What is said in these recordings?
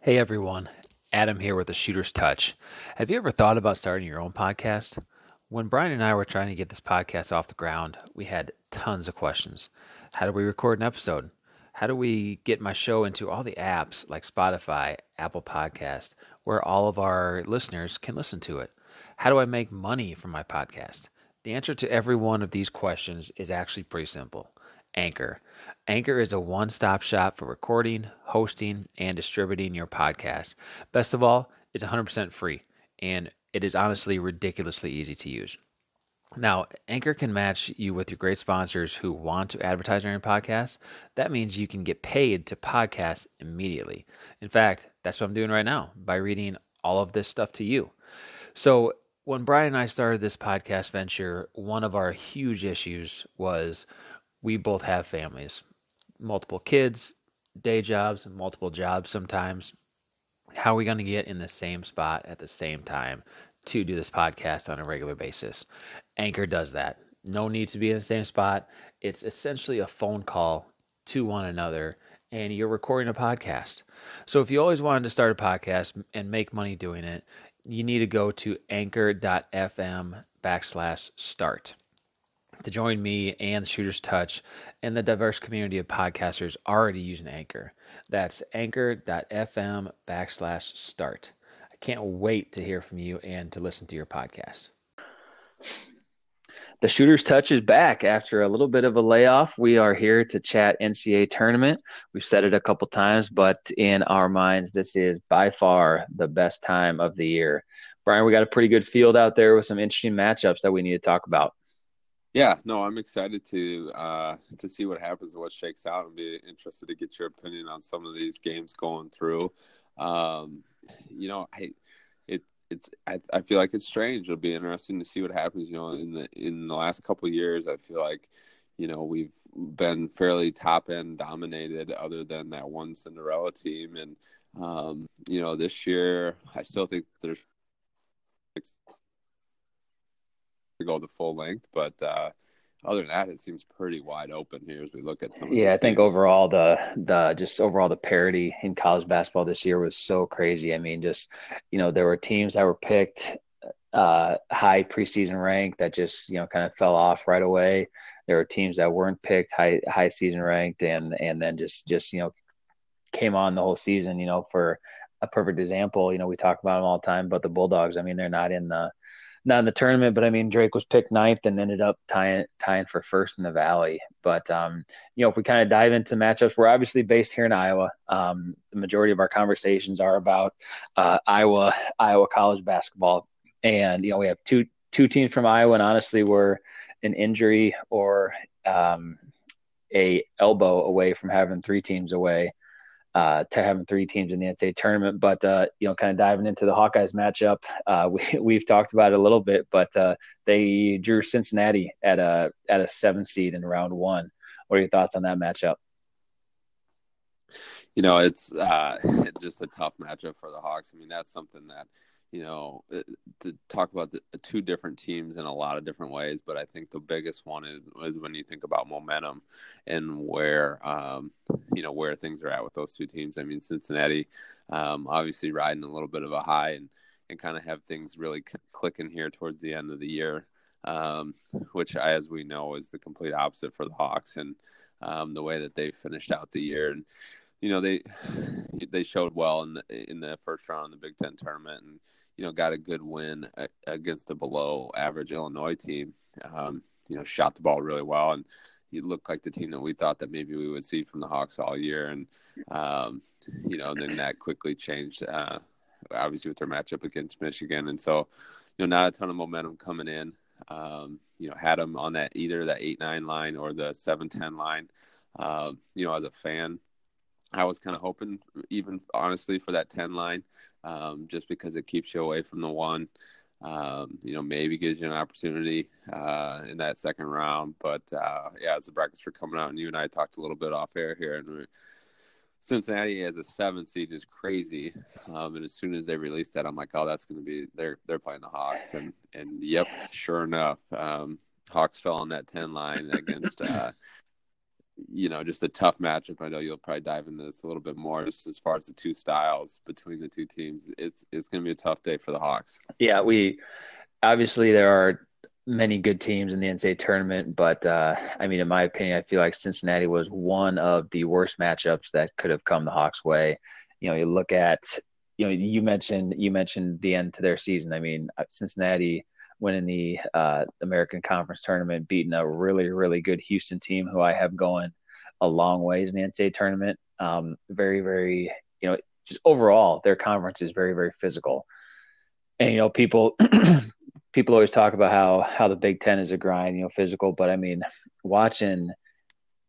Hey everyone, Adam here with the Shooter's Touch. Have you ever thought about starting your own podcast? When Brian and I were trying to get this podcast off the ground, we had tons of questions. How do we record an episode? How do we get my show into all the apps like Spotify, Apple Podcast, where all of our listeners can listen to it? How do I make money from my podcast? The answer to every one of these questions is actually pretty simple. Anchor. Anchor is a one stop shop for recording, hosting, and distributing your podcast. Best of all, it's 100% free, and it is honestly ridiculously easy to use. Now, Anchor can match you with your great sponsors who want to advertise on your podcast. That means you can get paid to podcast immediately. In fact, that's what I'm doing right now by reading all of this stuff to you. So, when Brian and I started this podcast venture, one of our huge issues was we both have families, multiple kids, day jobs, and multiple jobs sometimes. How are we going to get in the same spot at the same time to do this podcast on a regular basis? Anchor does that. No need to be in the same spot. It's essentially a phone call to one another and you're recording a podcast. So if you always wanted to start a podcast and make money doing it, you need to go to anchor.fm backslash start to join me and the Shooter's Touch and the diverse community of podcasters already using Anchor. That's anchor.fm backslash start. I can't wait to hear from you and to listen to your podcast. The Shooter's Touch is back after a little bit of a layoff. We are here to chat NCAA tournament. We've said it a couple times, but in our minds, this is by far the best time of the year. Brian, we got a pretty good field out there with some interesting matchups that we need to talk about. Yeah, no, I'm excited to uh, to see what happens and what shakes out, and be interested to get your opinion on some of these games going through. Um, you know, I it it's I, I feel like it's strange. It'll be interesting to see what happens. You know, in the in the last couple years, I feel like you know we've been fairly top end dominated, other than that one Cinderella team, and um, you know this year I still think there's to go the full length, but uh, other than that, it seems pretty wide open here as we look at some. yeah, I think overall the the just overall the parity in college basketball this year was so crazy. I mean, just you know there were teams that were picked uh, high preseason rank that just you know kind of fell off right away. There were teams that weren't picked high high season ranked and and then just just you know came on the whole season. You know, for a perfect example, you know we talk about them all the time, but the Bulldogs. I mean, they're not in the not in the tournament, but I mean Drake was picked ninth and ended up tying tying for first in the Valley. But um, you know, if we kind of dive into matchups, we're obviously based here in Iowa. Um, the majority of our conversations are about uh, Iowa Iowa college basketball, and you know we have two two teams from Iowa, and honestly, we're an injury or um, a elbow away from having three teams away uh, to having three teams in the NCAA tournament. But uh, you know, kind of diving into the Hawkeyes matchup, uh, we we've talked about it a little bit, but uh, they drew Cincinnati at a at a seven seed in round one. What are your thoughts on that matchup? You know, it's uh, it's just a tough matchup for the Hawks. I mean, that's something that you know, uh, to talk about the two different teams in a lot of different ways, but I think the biggest one is, is when you think about momentum and where, um, you know, where things are at with those two teams. I mean, Cincinnati, um, obviously riding a little bit of a high and, and kind of have things really c- clicking here towards the end of the year, um, which, as we know, is the complete opposite for the Hawks and um, the way that they finished out the year. And, you know they they showed well in the in the first round of the Big Ten tournament, and you know got a good win against a below average Illinois team. Um, you know, shot the ball really well, and he looked like the team that we thought that maybe we would see from the Hawks all year. And um, you know, then that quickly changed. Uh, obviously, with their matchup against Michigan, and so you know, not a ton of momentum coming in. Um, you know, had them on that either that eight nine line or the seven ten line. Uh, you know, as a fan, I was kind of hoping, even honestly, for that 10 line, um, just because it keeps you away from the one. Um, you know, maybe gives you an opportunity uh, in that second round. But uh, yeah, as the brackets were coming out, and you and I talked a little bit off air here, and Cincinnati as a seven seed is crazy. Um, and as soon as they released that, I'm like, oh, that's going to be they're they're playing the Hawks, and and yep, sure enough, um, Hawks fell on that ten line against uh, you know, just a tough matchup. I know you'll probably dive into this a little bit more, just as far as the two styles between the two teams. It's it's going to be a tough day for the Hawks. Yeah, we obviously there are many good teams in the NCAA tournament, but uh, I mean, in my opinion, I feel like Cincinnati was one of the worst matchups that could have come the Hawks' way. You know, you look at you know you mentioned you mentioned the end to their season. I mean, uh, Cincinnati winning the uh, American Conference tournament, beating a really really good Houston team who I have going a long ways in the NCAA tournament. Um, very very you know just overall their conference is very very physical, and you know people people always talk about how how the Big Ten is a grind, you know, physical. But I mean, watching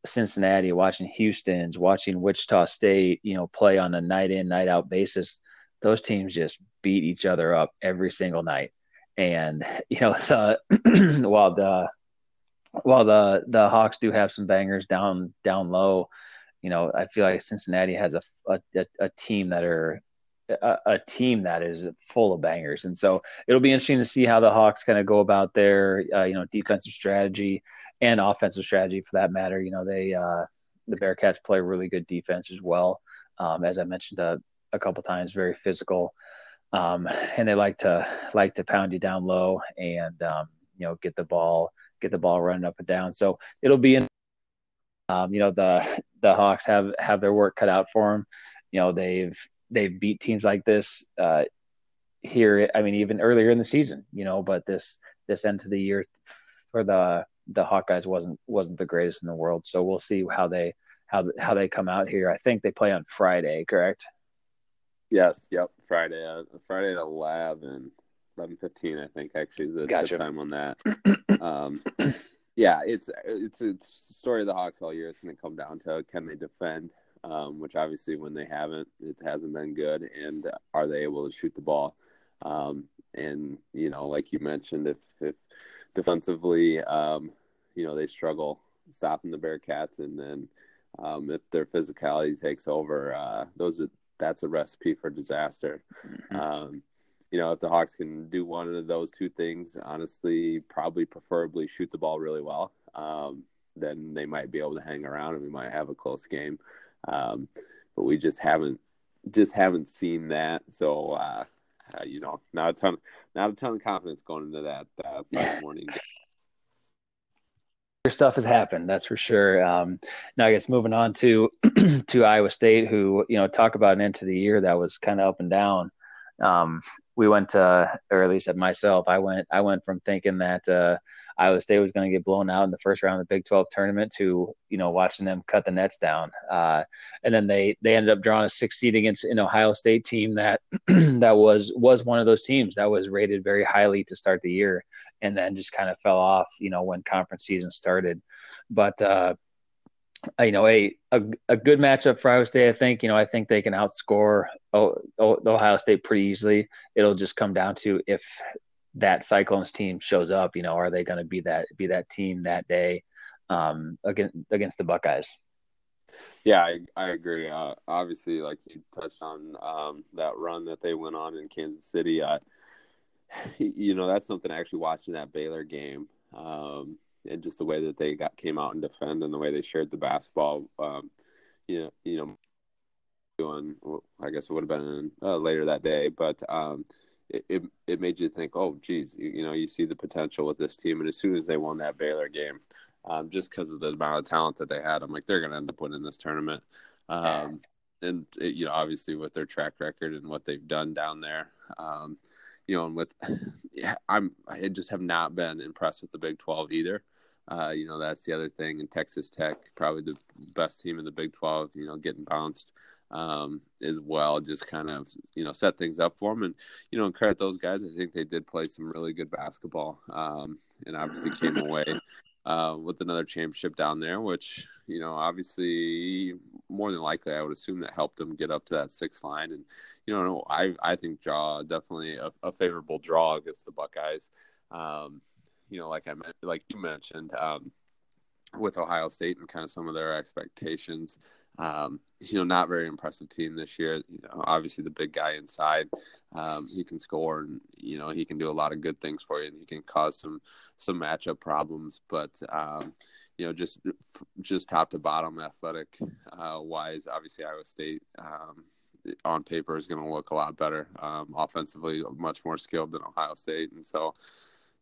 Cincinnati, watching Houston's, watching Wichita State, you know, play on a night in, night out basis, those teams just beat each other up every single night. And you know, the while the while the the Hawks do have some bangers down down low, you know, I feel like Cincinnati has a a, a team that are a, a, team that is full of bangers, and so it'll be interesting to see how the Hawks kind of go about their uh, you know defensive strategy and offensive strategy for that matter. You know, they uh, the Bearcats play really good defense as well. Um, as I mentioned a, a couple times, very physical, um, and they like to like to pound you down low and um, you know get the ball get the ball running up and down. So it'll be in. Um, you know the the Hawks have have their work cut out for them. You know they've they've beat teams like this uh, here. I mean, even earlier in the season, you know, but this this end of the year for the the Hawkeyes wasn't wasn't the greatest in the world. So we'll see how they how how they come out here. I think they play on Friday, correct? Yes. Yep. Friday. Uh, Friday at eleven. 11:15, I think actually is the gotcha. time on that. um, yeah, it's it's it's the story of the Hawks all year. It's going to come down to can they defend um, which obviously when they haven't, it hasn't been good. And are they able to shoot the ball? Um, and you know, like you mentioned, if if defensively, um, you know, they struggle stopping the Bearcats, and then um, if their physicality takes over, uh, those are that's a recipe for disaster. Mm-hmm. Um, you know, if the Hawks can do one of those two things, honestly, probably preferably shoot the ball really well, um, then they might be able to hang around and we might have a close game. Um, but we just haven't just haven't seen that. So uh, uh, you know, not a ton, not a ton of confidence going into that uh, Friday morning. Your stuff has happened, that's for sure. Um, now, I guess moving on to to Iowa State, who you know talk about an end to the year that was kind of up and down. Um, we went to, or at least at myself, I went, I went from thinking that uh, Iowa State was going to get blown out in the first round of the Big 12 tournament to, you know, watching them cut the nets down. Uh, and then they, they ended up drawing a six seed against an Ohio State team that, that was, was one of those teams that was rated very highly to start the year and then just kind of fell off, you know, when conference season started. But, uh, you know, a, a, a good matchup for Iowa State. I think, you know, I think they can outscore Ohio State pretty easily. It'll just come down to if that Cyclones team shows up. You know, are they going to be that be that team that day um, against against the Buckeyes? Yeah, I, I agree. Uh, obviously, like you touched on um, that run that they went on in Kansas City. Uh, you know, that's something actually watching that Baylor game. Um, and just the way that they got came out and defend and the way they shared the basketball. Um, you know, you know, doing I guess it would have been uh, later that day, but um, it, it, it made you think, oh, geez, you, you, know, you see the potential with this team, and as soon as they won that Baylor game, um, just because of the amount of talent that they had, I'm like, they're going to end up winning this tournament. Um, and it, you know, obviously with their track record and what they've done down there, um, you know, and with, yeah, I'm, I just have not been impressed with the Big 12 either. Uh, you know, that's the other thing. And Texas Tech, probably the best team in the Big 12, you know, getting bounced um, as well, just kind of, you know, set things up for them. And, you know, and credit those guys. I think they did play some really good basketball um, and obviously came away uh, with another championship down there, which, you know, obviously more than likely, I would assume that helped them get up to that sixth line. And, you know, I, I think draw definitely a, a favorable draw against the Buckeyes. Um, you know, like I like you mentioned, um, with Ohio State and kind of some of their expectations. Um, you know, not very impressive team this year. You know, obviously the big guy inside, um, he can score and you know he can do a lot of good things for you, and he can cause some some matchup problems. But um, you know, just just top to bottom athletic uh, wise, obviously Iowa State um, on paper is going to look a lot better. Um, offensively, much more skilled than Ohio State, and so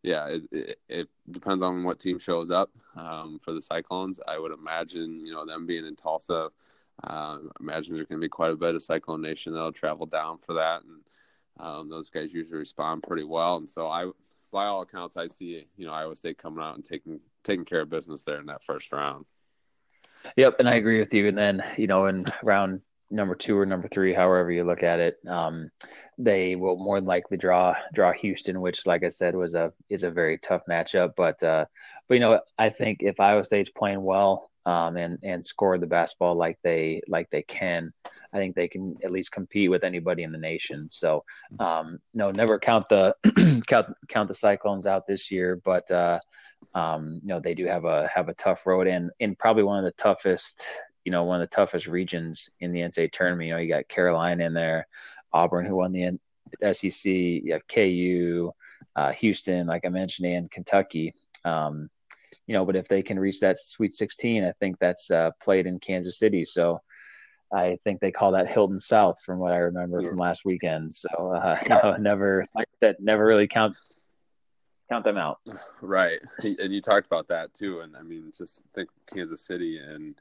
yeah, it, it, it depends on what team shows up um, for the Cyclones. I would imagine you know them being in Tulsa. Uh, imagine there's going to be quite a bit of Cyclone Nation that'll travel down for that, and um, those guys usually respond pretty well. And so I, by all accounts, I see you know Iowa State coming out and taking taking care of business there in that first round. Yep, and I agree with you. And then you know in round number two or number three, however you look at it, um, they will more than likely draw draw Houston, which, like I said, was a is a very tough matchup. But uh, but you know, I think if Iowa State's playing well um, and and score the basketball like they like they can, I think they can at least compete with anybody in the nation. So um, no, never count the count count the Cyclones out this year, but. Uh, um, you know they do have a have a tough road and in probably one of the toughest you know one of the toughest regions in the NCAA tournament. You know you got Carolina in there, Auburn who won the SEC. You have KU, uh, Houston, like I mentioned, and Kentucky. Um, you know, but if they can reach that Sweet 16, I think that's uh, played in Kansas City. So I think they call that Hilton South, from what I remember yeah. from last weekend. So uh, know, never that, never really count count them out. Right. And you talked about that too. And I mean, just think Kansas City and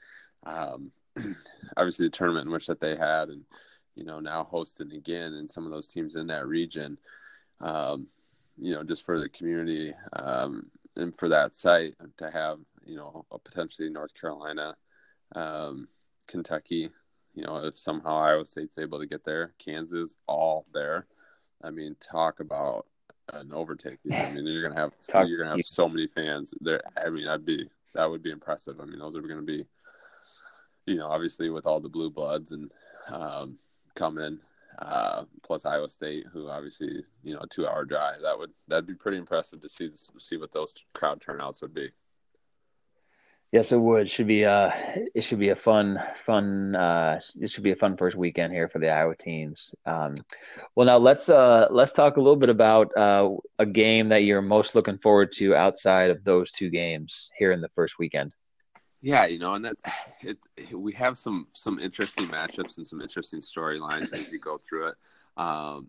um, obviously the tournament in which that they had and, you know, now hosting again and some of those teams in that region, um, you know, just for the community um, and for that site to have, you know, potentially North Carolina, um, Kentucky, you know, if somehow Iowa State's able to get there, Kansas all there. I mean, talk about an overtaking. I mean, you're gonna have Talk, you're gonna have so many fans there. I mean, I'd be that would be impressive. I mean, those are gonna be, you know, obviously with all the blue bloods and um, coming, uh, plus Iowa State, who obviously you know a two hour drive. That would that'd be pretty impressive to see to see what those crowd turnouts would be. Yes, it would. Should be uh it should be a fun fun uh it should be a fun first weekend here for the Iowa teams. Um, well now let's uh let's talk a little bit about uh a game that you're most looking forward to outside of those two games here in the first weekend. Yeah, you know, and that it we have some some interesting matchups and some interesting storylines as you go through it. Um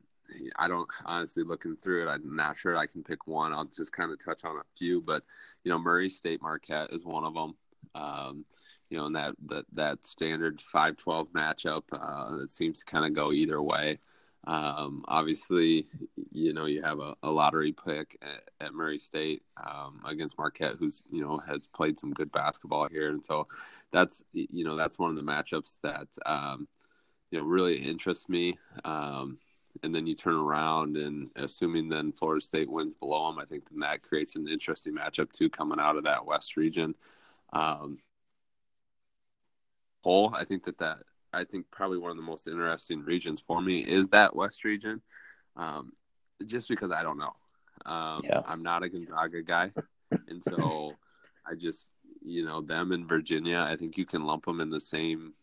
I don't honestly looking through it. I'm not sure I can pick one. I'll just kind of touch on a few, but you know, Murray State Marquette is one of them. Um, you know, and that that that standard five twelve matchup uh, that seems to kind of go either way. Um, obviously, you know, you have a, a lottery pick at, at Murray State um, against Marquette, who's you know has played some good basketball here, and so that's you know that's one of the matchups that um, you know really interests me. Um, and then you turn around and assuming then Florida State wins below them, I think then that creates an interesting matchup too coming out of that West region. Um, whole, I think that that I think probably one of the most interesting regions for me is that West region, um, just because I don't know. Um, yeah. I'm not a Gonzaga guy, and so I just you know them in Virginia. I think you can lump them in the same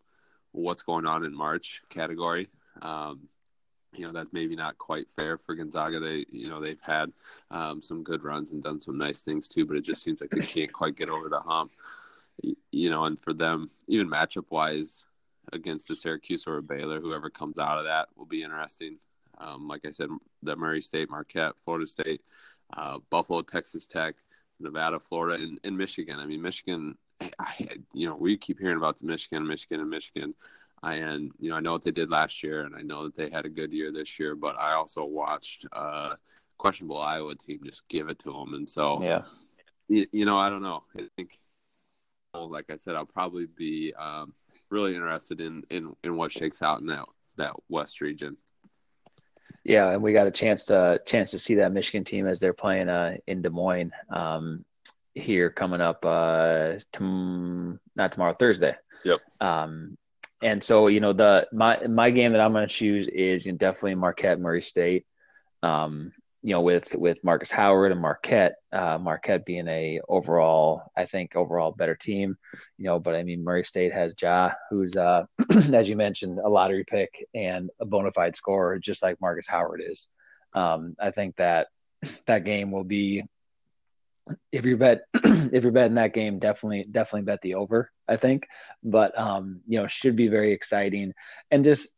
what's going on in March category. Um, you know that's maybe not quite fair for Gonzaga. They you know they've had um, some good runs and done some nice things too, but it just seems like they can't quite get over the hump. You know, and for them, even matchup wise, against a Syracuse or a Baylor, whoever comes out of that will be interesting. Um, like I said, the Murray State, Marquette, Florida State, uh, Buffalo, Texas Tech, Nevada, Florida, and, and Michigan. I mean, Michigan. I, you know, we keep hearing about the Michigan, Michigan, and Michigan. And you know, I know what they did last year, and I know that they had a good year this year. But I also watched uh, questionable Iowa team just give it to them, and so yeah, you, you know, I don't know. I think, like I said, I'll probably be um, really interested in, in in what shakes out in that that West region. Yeah, and we got a chance to chance to see that Michigan team as they're playing uh, in Des Moines um, here coming up uh, tom- not tomorrow Thursday. Yep. Um, and so you know the my my game that I'm going to choose is you know, definitely Marquette Murray State. Um, you know, with with Marcus Howard and Marquette, uh, Marquette being a overall, I think overall better team. You know, but I mean Murray State has Ja, who's uh, as you mentioned, a lottery pick and a bona fide scorer, just like Marcus Howard is. Um, I think that that game will be if you bet if you're betting that game, definitely definitely bet the over. I think, but um, you know, should be very exciting, and just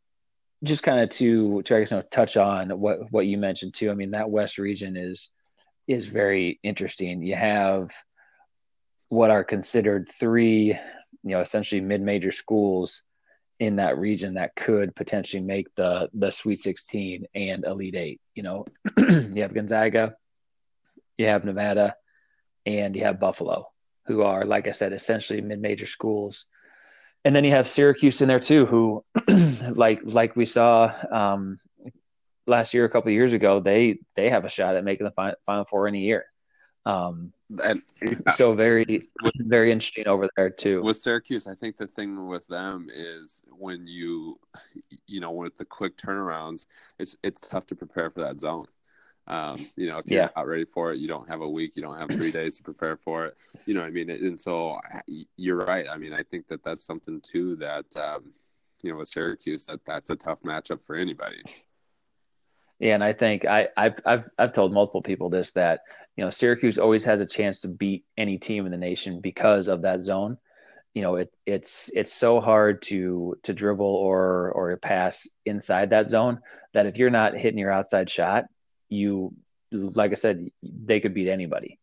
just kind of to to I guess you know, touch on what what you mentioned too. I mean, that West region is is very interesting. You have what are considered three, you know, essentially mid-major schools in that region that could potentially make the the Sweet 16 and Elite Eight. You know, you have Gonzaga, you have Nevada, and you have Buffalo, who are, like I said, essentially mid-major schools. And then you have Syracuse in there too, who, like like we saw um, last year, a couple years ago, they they have a shot at making the final, final four in a year. Um, and so very very interesting over there too. With Syracuse, I think the thing with them is when you you know with the quick turnarounds, it's it's tough to prepare for that zone. Um, you know, if you're yeah. not ready for it, you don't have a week, you don't have three days to prepare for it. You know, I mean, and so you're right. I mean, I think that that's something too that um, you know with Syracuse that that's a tough matchup for anybody. Yeah, and I think I, I've I've I've told multiple people this that you know Syracuse always has a chance to beat any team in the nation because of that zone. You know, it it's it's so hard to to dribble or or pass inside that zone that if you're not hitting your outside shot, you like I said, they could beat anybody.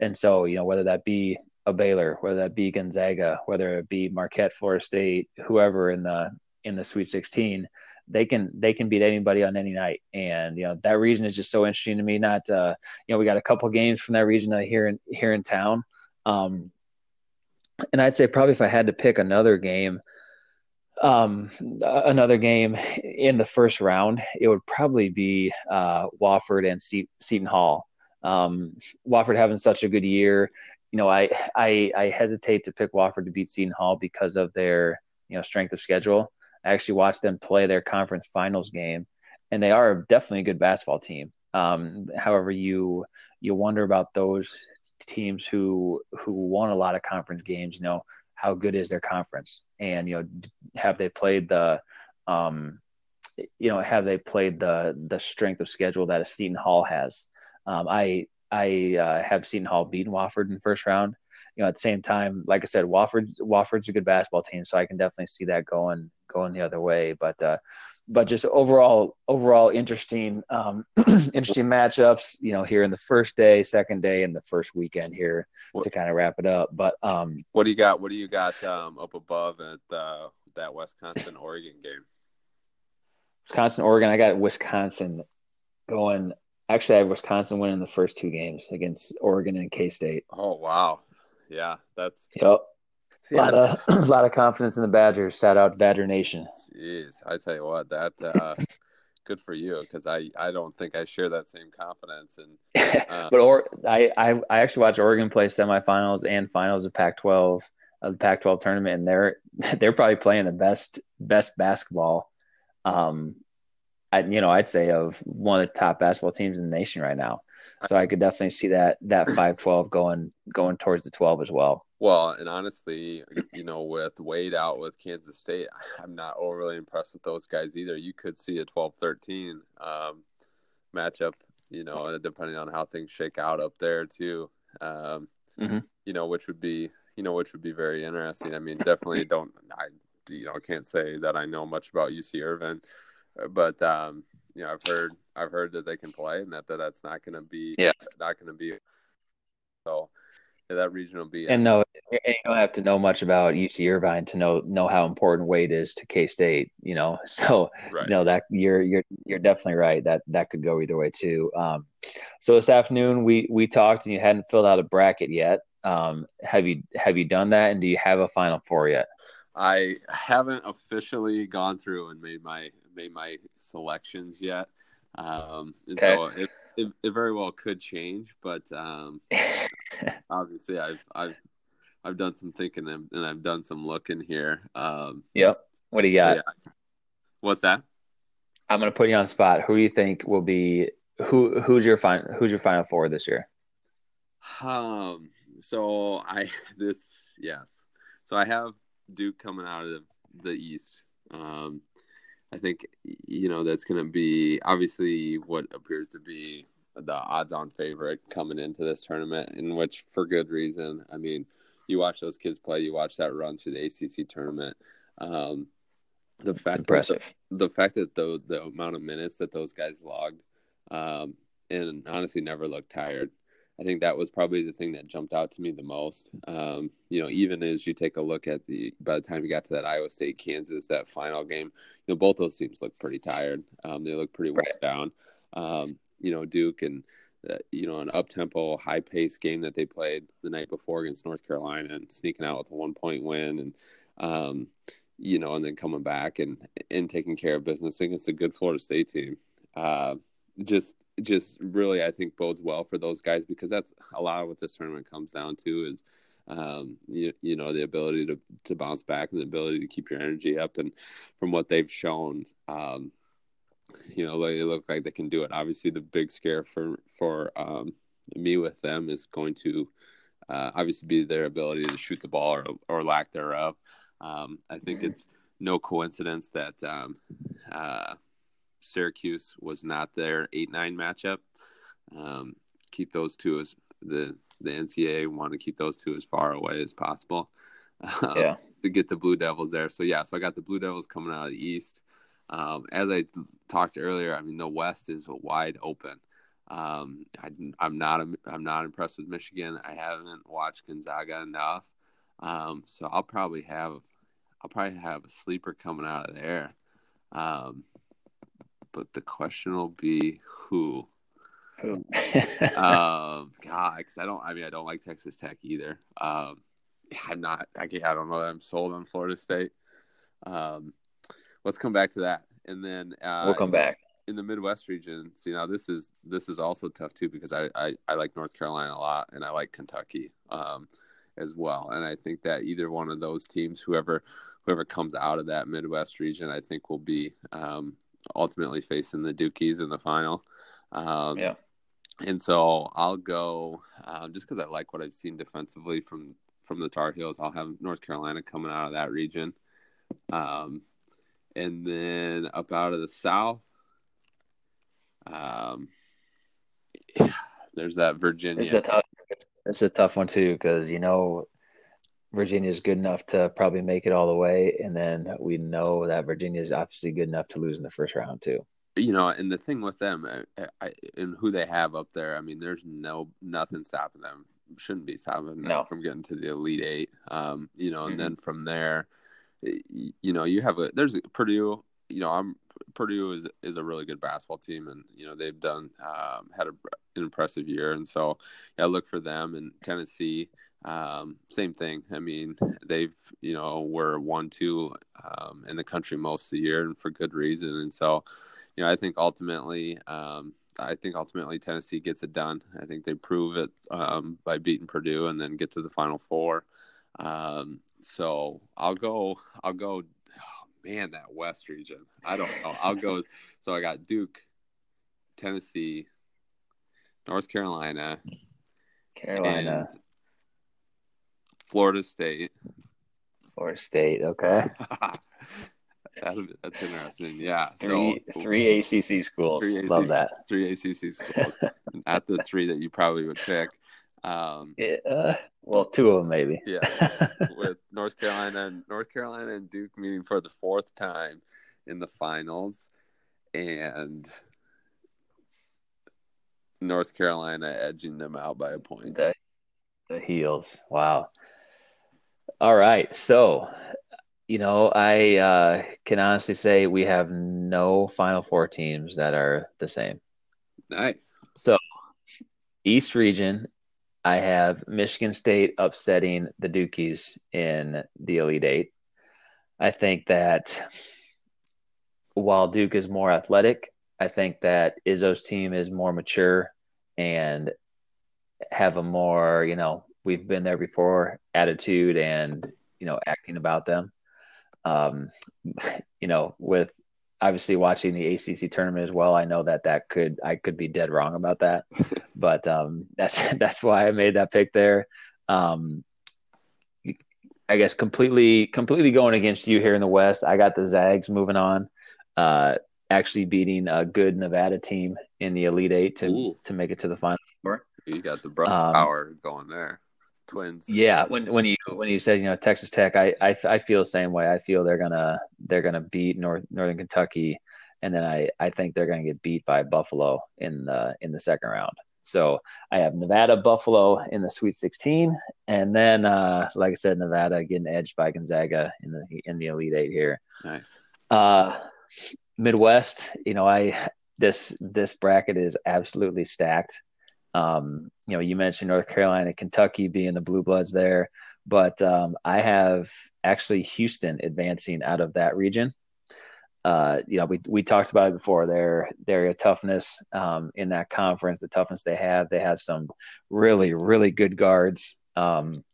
And so, you know, whether that be a Baylor, whether that be Gonzaga, whether it be Marquette, Florida State, whoever in the in the Sweet 16, they can they can beat anybody on any night. And you know that region is just so interesting to me. Not uh, you know we got a couple games from that region here in here in town, um, and I'd say probably if I had to pick another game, um, another game in the first round, it would probably be uh, Wofford and Se- Seton Hall. Um, Wofford having such a good year, you know, I, I I hesitate to pick Wofford to beat Seton Hall because of their you know strength of schedule. I actually watched them play their conference finals game, and they are definitely a good basketball team. Um, however, you you wonder about those teams who who won a lot of conference games. You know, how good is their conference, and you know, have they played the um, you know, have they played the the strength of schedule that a Seton Hall has? Um, I I uh, have Seton Hall beaten Wofford in first round. You know, at the same time, like I said, Wofford Wofford's a good basketball team, so I can definitely see that going going the other way. But uh, but just overall overall interesting um, interesting matchups. You know, here in the first day, second day, and the first weekend here what, to kind of wrap it up. But um, what do you got? What do you got um, up above at uh, that Wisconsin Oregon game? Wisconsin Oregon. I got Wisconsin going. Actually, I have Wisconsin winning the first two games against Oregon and K State. Oh wow, yeah, that's yep. See, a lot of a lot of confidence in the Badgers. Shout out Badger Nation. Jeez, I tell you what, that uh, good for you because I I don't think I share that same confidence. And uh, but or I, I I actually watched Oregon play semifinals and finals of Pac-12 of the Pac-12 tournament, and they're they're probably playing the best best basketball. Um, I you know I'd say of one of the top basketball teams in the nation right now. So I could definitely see that that five twelve going going towards the twelve as well. Well, and honestly, you know, with Wade out with Kansas State, I'm not overly impressed with those guys either. You could see a 12-13 um, matchup, you know, depending on how things shake out up there too. Um, mm-hmm. You know, which would be, you know, which would be very interesting. I mean, definitely don't, I, you know, can't say that I know much about UC Irvine, but um, you know, I've heard, I've heard that they can play and that, that that's not going to be, yeah, not going to be. So yeah, that region will be. And no, you don't have to know much about UC Irvine to know know how important Wade is to K State. You know, so right. you know that you're you're you're definitely right. That that could go either way too. Um, so this afternoon we we talked, and you hadn't filled out a bracket yet. Um, have you have you done that, and do you have a final four yet? I haven't officially gone through and made my made my selections yet. Um, and okay. so it, it, it very well could change, but um, obviously I've I've I've done some thinking and, and I've done some looking here. Um, yep. What do you got? So yeah. What's that? I'm gonna put you on spot. Who do you think will be who? Who's your final? Who's your final four this year? Um. So I this yes. So I have Duke coming out of the East. Um, I think you know that's going to be obviously what appears to be the odds-on favorite coming into this tournament, in which for good reason. I mean, you watch those kids play, you watch that run through the ACC tournament. Um, the It's fact impressive. That the, the fact that the the amount of minutes that those guys logged, um, and honestly never looked tired. I think that was probably the thing that jumped out to me the most. Um, you know, even as you take a look at the by the time you got to that Iowa State Kansas that final game, you know both those teams look pretty tired. Um, they look pretty worn Right. down. Um, you know, Duke and uh, you know an up tempo, high pace game that they played the night before against North Carolina and sneaking out with a one point win and um, you know, and then coming back and and taking care of business against a good Florida State team. Uh, just just really I think bodes well for those guys because that's a lot of what this tournament comes down to is um, you, you know the ability to to bounce back and the ability to keep your energy up. And from what they've shown um, you know they look like they can do it. Obviously the big scare for for um, me with them is going to uh, obviously be their ability to shoot the ball or, or lack thereof. Um, I think it's no coincidence that um, uh, Syracuse was not their eight nine matchup. Um, keep those two as the the NCAA want to keep those two as far away as possible. um, Yeah. To get the Blue Devils there. So yeah, so I got the Blue Devils coming out of the East. Um, as I talked earlier, I mean the West is wide open. Um, I, I'm not I'm not impressed with Michigan. I haven't watched Gonzaga enough, um, so I'll probably have I'll probably have a sleeper coming out of there. Um, but the question will be who. Who? um, God, because I don't. I mean, I don't like Texas Tech either. Um, I'm not. I, can't- I don't know that I'm sold on Florida State. Um, let's come back to that, and then uh, we'll come back. in the Midwest region. See, now this is this is also tough too because I I, I like North Carolina a lot, and I like Kentucky um, as well. And I think that either one of those teams, whoever whoever comes out of that Midwest region, I think will be um, ultimately facing the Dukies in the final. Um, Yeah. And so I'll go um, just because I like what I've seen defensively from from the Tar Heels. I'll have North Carolina coming out of that region, um, and then up out of the South, um, there's that Virginia. It's a tough. It's a tough one too because you know Virginia's good enough to probably make it all the way, and then we know that Virginia is obviously good enough to lose in the first round too. you know, and the thing with them I, I, and who they have up there, I mean, there's no nothing stopping them. Shouldn't be stopping them No. from getting to the Elite Eight. Um, you know, and Mhm. then from there, you know, you have a there's a Purdue. You know, I'm Purdue is is a really good basketball team, and you know they've done um, had a, an impressive year, and so yeah, look for them and Tennessee. Um, same thing. I mean, they've you know were one two um, in the country most of the year, and for good reason, and so you know, I think ultimately, um, I think ultimately Tennessee gets it done. I think they prove it um, by beating Purdue and then get to the Final Four. Um, so I'll go. I'll go. Oh, man, that West region. I don't know. I'll go. So I got Duke, Tennessee, North Carolina, Carolina, and Florida State. Florida State. Okay, That'll that's interesting. Yeah. three so three ACC schools. Three Love that. Three ACC schools. At the three that you probably would pick. Um, Yeah, uh, well, two of them maybe. yeah, with North Carolina, and North Carolina and Duke meeting for the fourth time in the finals, and North Carolina edging them out by a point. the the heels. Wow. All right. So, you know, I uh, can honestly say we have no Final Four teams that are the same. Nice. So, East region, I have Michigan State upsetting the Dukies in the Elite Eight. I think that while Duke is more athletic, I think that Izzo's team is more mature and have a more, you know, we've been there before attitude and, you know, acting about them. Um, you know, with obviously watching the ACC tournament as well, I know that that could, I could be dead wrong about that, but um, that's, that's why I made that pick there. Um, I guess completely, completely going against you here in the West. I got the Zags moving on. Uh, actually beating a good Nevada team in the Elite Eight to Ooh. to make it to the final four. You got the brother Um, power going there. Twins. Yeah, when when you when you said you know Texas Tech, I, I I feel the same way. I feel they're gonna they're gonna beat North Northern Kentucky, and then I I think they're gonna get beat by Buffalo in the in the second round. So I have Nevada Buffalo in the Sweet 16, and then uh, like I said, Nevada getting edged by Gonzaga in the in the Elite Eight here. Nice. Uh, Midwest, you know, I this this bracket is absolutely stacked. Um, you know, you mentioned North Carolina, Kentucky being the blue bloods there, but um, I have actually Houston advancing out of that region. Uh, you know, we we talked about it before. Their their toughness um, in that conference, the toughness they have, they have some really really good guards. Um,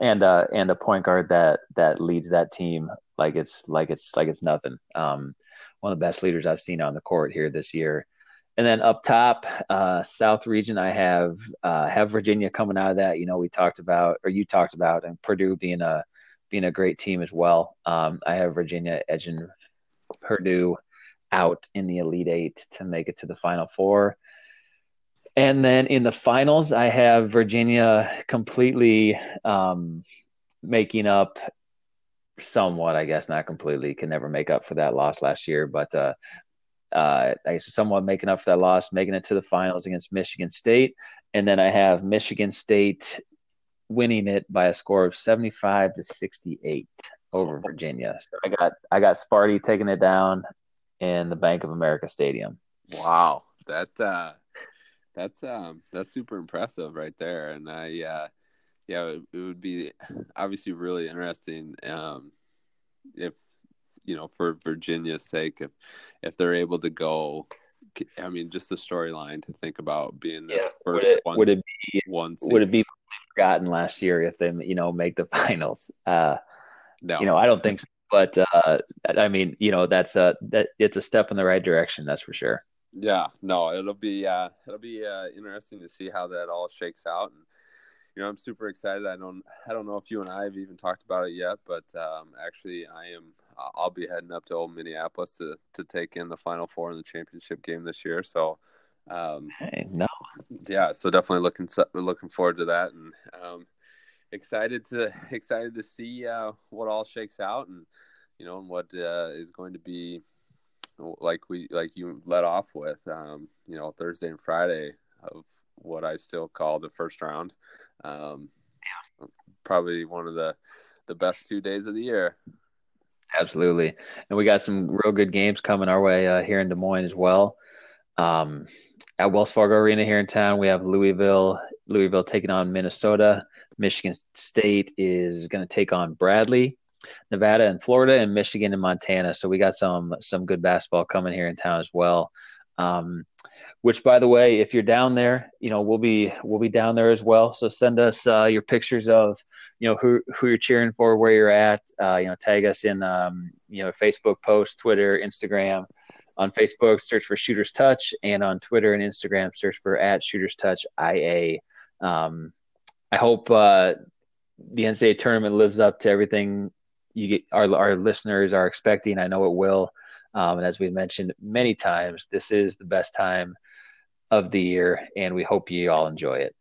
and uh, and a point guard that that leads that team like it's like it's like it's nothing. Um, one of the best leaders I've seen on the court here this year. And then up top, uh, South region, I have uh, have Virginia coming out of that. You know, we talked about, or you talked about, and Purdue being a being a great team as well. Um, I have Virginia edging Purdue out in the Elite Eight to make it to the Final Four. And then in the finals, I have Virginia completely um, making up somewhat, I guess, not completely, can never make up for that loss last year, but uh, uh, I guess somewhat making up for that loss, making it to the finals against Michigan State. And then I have Michigan State winning it by a score of 75 to 68 over Virginia. So I got I got Sparty taking it down in the Bank of America Stadium. Wow. That uh that's um that's super impressive right there. And I uh yeah, it, it would be obviously really interesting um if you know for Virginia's sake if if they're able to go I mean just the storyline to think about being the first would it, one would it be one seed. would it be forgotten last year if they you know make the finals? Uh, no. you know, I don't think so. But uh, I mean, you know, that's a that it's a step in the right direction. That's for sure. Yeah, no, it'll be uh, it'll be uh, interesting to see how that all shakes out, and you know, I'm super excited. I don't I don't know if you and I have even talked about it yet, but um, actually, I am. I'll be heading up to old Minneapolis to to take in the Final Four in the championship game this year. So, um, Hey, no, yeah, so definitely looking looking forward to that, and um, excited to excited to see uh, what all shakes out, and you know, and what uh, is going to be like we like you let off with, um, you know, Thursday and Friday of what I still call the first round. Um, probably one of the the best two days of the year. Absolutely. And we got some real good games coming our way uh, here in Des Moines as well. Um, at Wells Fargo Arena here in town, we have Louisville. Louisville taking on Minnesota. Michigan State is going to take on Bradley. Nevada and Florida, and Michigan and Montana. So we got some some good basketball coming here in town as well. Um, which, by the way, if you're down there, you know we'll be we'll be down there as well. So send us uh, your pictures of you know who who you're cheering for, where you're at. Uh, you know, tag us in um, you know Facebook post, Twitter, Instagram. On Facebook, search for Shooters Touch, and on Twitter and Instagram, search for at Shooters Touch IA. Um, I hope uh, the NCAA tournament lives up to everything you get our our listeners are expecting. I know it will. Um, and as we mentioned many times, this is the best time of the year, and we hope you all enjoy it.